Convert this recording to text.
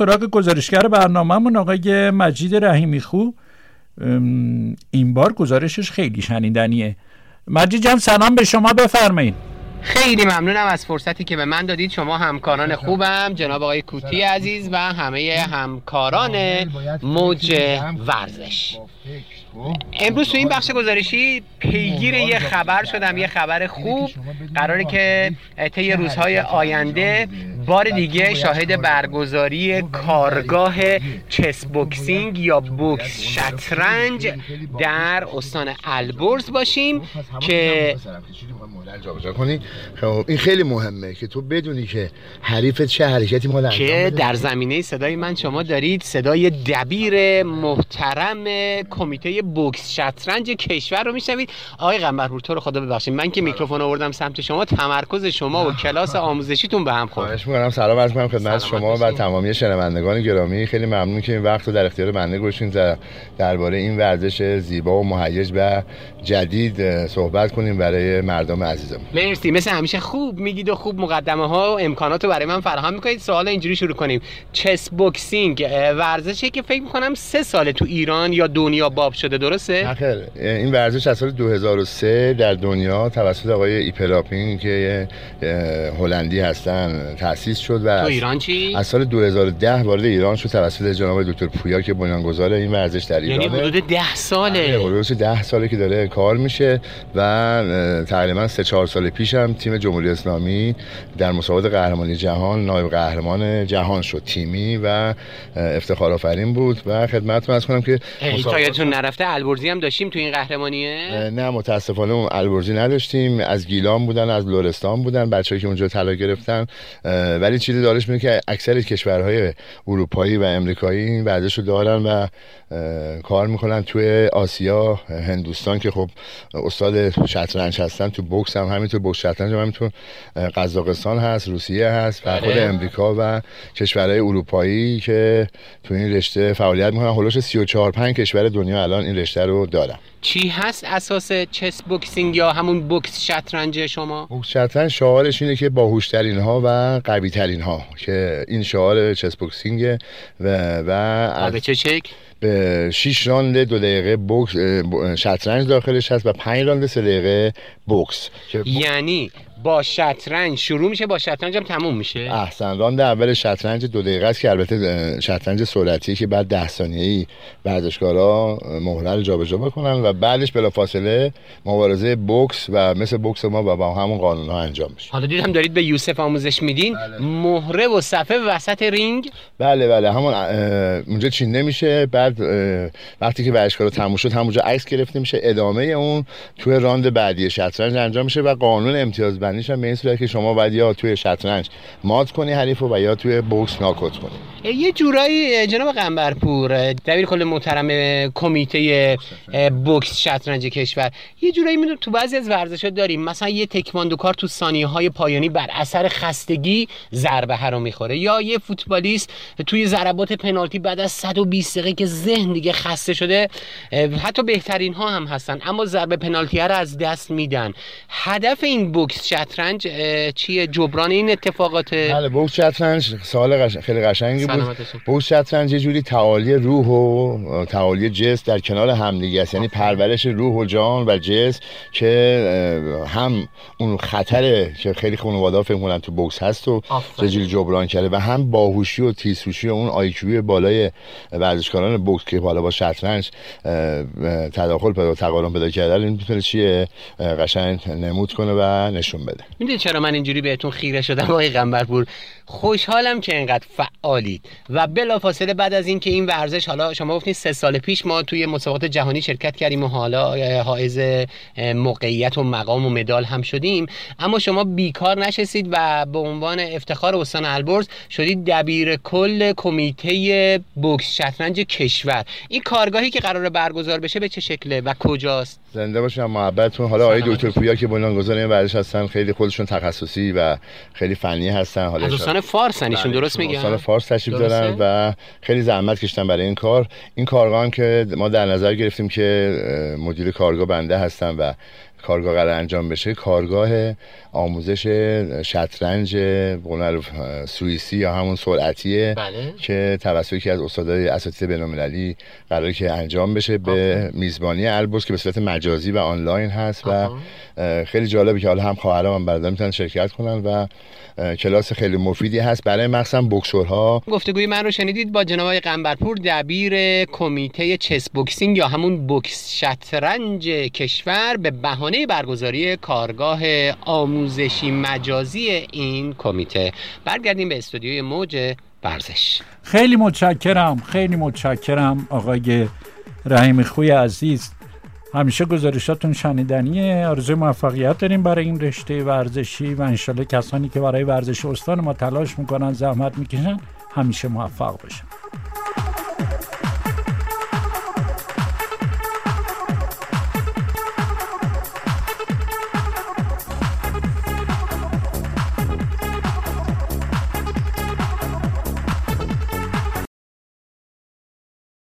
سراغ گزارشگر برنامهمون آقای مجید رحیمی خو این بار گزارشش خیلی شنیدنیه. مجید جان سلام به شما بفرمایید. خیلی ممنونم از فرصتی که به من دادید. شما همکاران خوبم جناب آقای کوتی عزیز و همه همکاران موج ورزش. امروز تو این بخش گزارشی پیگیر یه خبر شدم یه خبر خوب. قراره که طی روزهای آینده بار دیگه شاهد برگزاری کارگاه چس بوکسینگ یا بوکس شطرنج در استان البرز باشیم که خب این خیلی مهمه که تو بدونی که حریف چه حرکتی ما که در زمینه صدای من شما دارید صدای دبیر محترم کمیته بوکس شطرنج کشور رو میشنوید. آقای قنبرپور تو رو خدا ببخشید. من که میکروفون آوردم سمت شما تمرکز شما و کلاس آموزشیتون به هم خورد. می‌کنم. سلام عرض می‌کنم خدمت شما و تمامی شنوندگان گرامی. خیلی ممنون که این وقت رو در اختیار بنده گذاشتین درباره این ورزش زیبا و مهیج و جدید صحبت کنیم برای مردم عزیزم مرسی. مثل همیشه خوب میگید و خوب مقدمه ها و امکانات رو برای من فراهم می‌کنید. سوال اینجوری شروع کنیم. چس بوکسینگ ورزشی که فکر می‌کنم سه سال تو ایران یا دنیا باب شده درسته؟ خیر. این ورزش از سال 2003 در دنیا توسط آقای ایپراپین که هلندی هستن تأسیس شد و تو ایران چی؟ از سال 2010 وارد ایران شد توسط جناب دکتر پویا که بنیانگذار این ورزش در ایران یعنی حدود 10 ساله. حدود 10 ساله که داره کار میشه و تقریبا 3 4 سال پیش هم تیم جمهوری اسلامی در مسابقات قهرمانی جهان نایب قهرمان جهان شد. تیمی و افتخار آفرین بود و خدمتتون از کنم که مسابقات نرفته؟ البرزی هم داشتیم تو این قهرمانیه؟ نه متاسفانه اون البرزی نداشتیم. از گیلان بودن از لرستان بودن. بچه‌ای که اونجا طلا گرفتن ولی چیزی دارش میگه که اکثر کشورهای اروپایی و امریکایی این ورزش رو دارن و کار می‌کنن توی آسیا هندوستان که خب استاد شطرنج هستن تو بوکس هم همینطور بوکس شطرنج هم همینطور قزاقستان هست روسیه هست و خود بله. امریکا و کشورهای اروپایی که تو این رشته فعالیت می‌کنن حول و حوش 34 5 کشور دنیا الان این رشته رو دارن چی هست اساس chess boxing یا همون بوکس شطرنج شما؟ بوکس شطرنج شعارش اینه که باهوشترین ها و قوی ترین ها که این شعار chess boxing و و به چه شکل؟ به 6 راند دو دقیقه بوکس شطرنج داخلش هست و 5 راند سه دقیقه بوکس. یعنی با شطرنج. شروع میشه با شطرنج هم تموم میشه. احسن راند اول شطرنج دو دقیقه است که البته شطرنج سرعتی که بعد ده ثانیه ای ورزشکارا مهره رو جابجا بکنن و بعدش بلافاصله مبارزه بوکس و مثل بوکس ما و با همون قانون ها انجام میشه. حالا دیدم دارید به یوسف آموزش میدین. بله. مهره و صفحه وسط رینگ. بله بله. همون اونجا چیده میشه بعد وقتی که ورزشکارا تموم شد همونجا عکس گرفته میشه. ادامه اون توی راند بعدی شطرنج انجام میشه و قانون امتیاز بندیش هم به این صورت که شما باید یا توی شطرنج مات کنی حریف و یا توی بوکس ناکوت کنی. یه جورایی جناب قنبرپور دبیر کل محترم کمیته بوکس شطرنج کشور. یه جورایی می‌دونم تو بعضی از ورزش‌ها داریم مثلا یه تکواندوکار تو ثانیه های پایانی بر اثر خستگی ضربه رو می‌خوره. یا یه فوتبالیست توی ضربات پنالتی بعد از 120 دقیقه که ذهن دیگه خسته شده حتی بهترین ها هم هستن اما ضربه پنالتی رو از دست میدن. هدف این بوکس شطرنج چیه؟ جبران این اتفاقات بله بوکس شطرنج سوال خیلی قشنگی بود. شطرنج یه جوری تعالی روح و تعالی جسم در کنار همدیگه است. یعنی پرورش روح و جان و جسم که هم اون خطر که خیلی خانواده فکر کنن تو بوکس هست و چجوری جبران کرده و هم باهوشی و تیزهوشی و اون آیکیو بالای ورزشکاران بوکس که بالا با شطرنج تداخل پیدا تقارن پیدا کردن این می‌تونه چیه؟ قشنگ نمود کنه و نشون بده. می‌دونید چرا من اینجوری بهتون خیره شدم؟ آقای قنبرپور خوشحالم که اینقدر فعالید. و بلافاصله بعد از اینکه این ورزش حالا شما گفتین سه سال پیش ما توی مسابقات جهانی شرکت کردیم و حالا حائز موقعیت و مقام و مدال هم شدیم. اما شما بیکار نشستید و به عنوان افتخار استان البرز شدید دبیر کل کمیته بوکس شطرنج کشور. این کارگاهی که قرار برگزار بشه به چه شکله و کجاست؟ زنده باشم محبتتون. حالا آقای دکتر پویا که بنیانگذار این ورزش هستن خیلی خودشون تخصصی و خیلی فنی هستن. حالا فارس ایشون درست میگن دوستان فارس تشریف دارن و خیلی زحمت کشتن برای این کار. این کارگاه هم که ما در نظر گرفتیم که مدیر کارگاه بنده هستم و کارگاه قرار انجام بشه کارگاه آموزش شطرنج بقول سوئیسی یا همون سرعتیه بله. که توسط یکی از استادای اساتید بین‌المللی قراره که انجام بشه به میزبانی البرز که به صورت مجازی و آنلاین هست و خیلی جالبه که حالا هم خواهرام هم برادرم می‌تونن شرکت کنن و کلاس خیلی مفیدی هست. برای مخصوصا بکسورها. گفتگوی من رو شنیدید با جناب آقای قنبرپور دبیر کمیته چس بوکسینگ یا همون بوکس شطرنج کشور به بهانه برگزاری کارگاه آموزشی مجازی این کمیته. برگردیم به استودیوی موج ورزش. خیلی متشکرم خیلی متشکرم آقای رحیم خوی عزیز. همیشه گزارشاتون شنیدنیه. آرزوی موفقیت داریم برای این رشته ورزشی و انشالله کسانی که برای ورزش استان ما تلاش می‌کنن زحمت می‌کشن همیشه موفق باشن.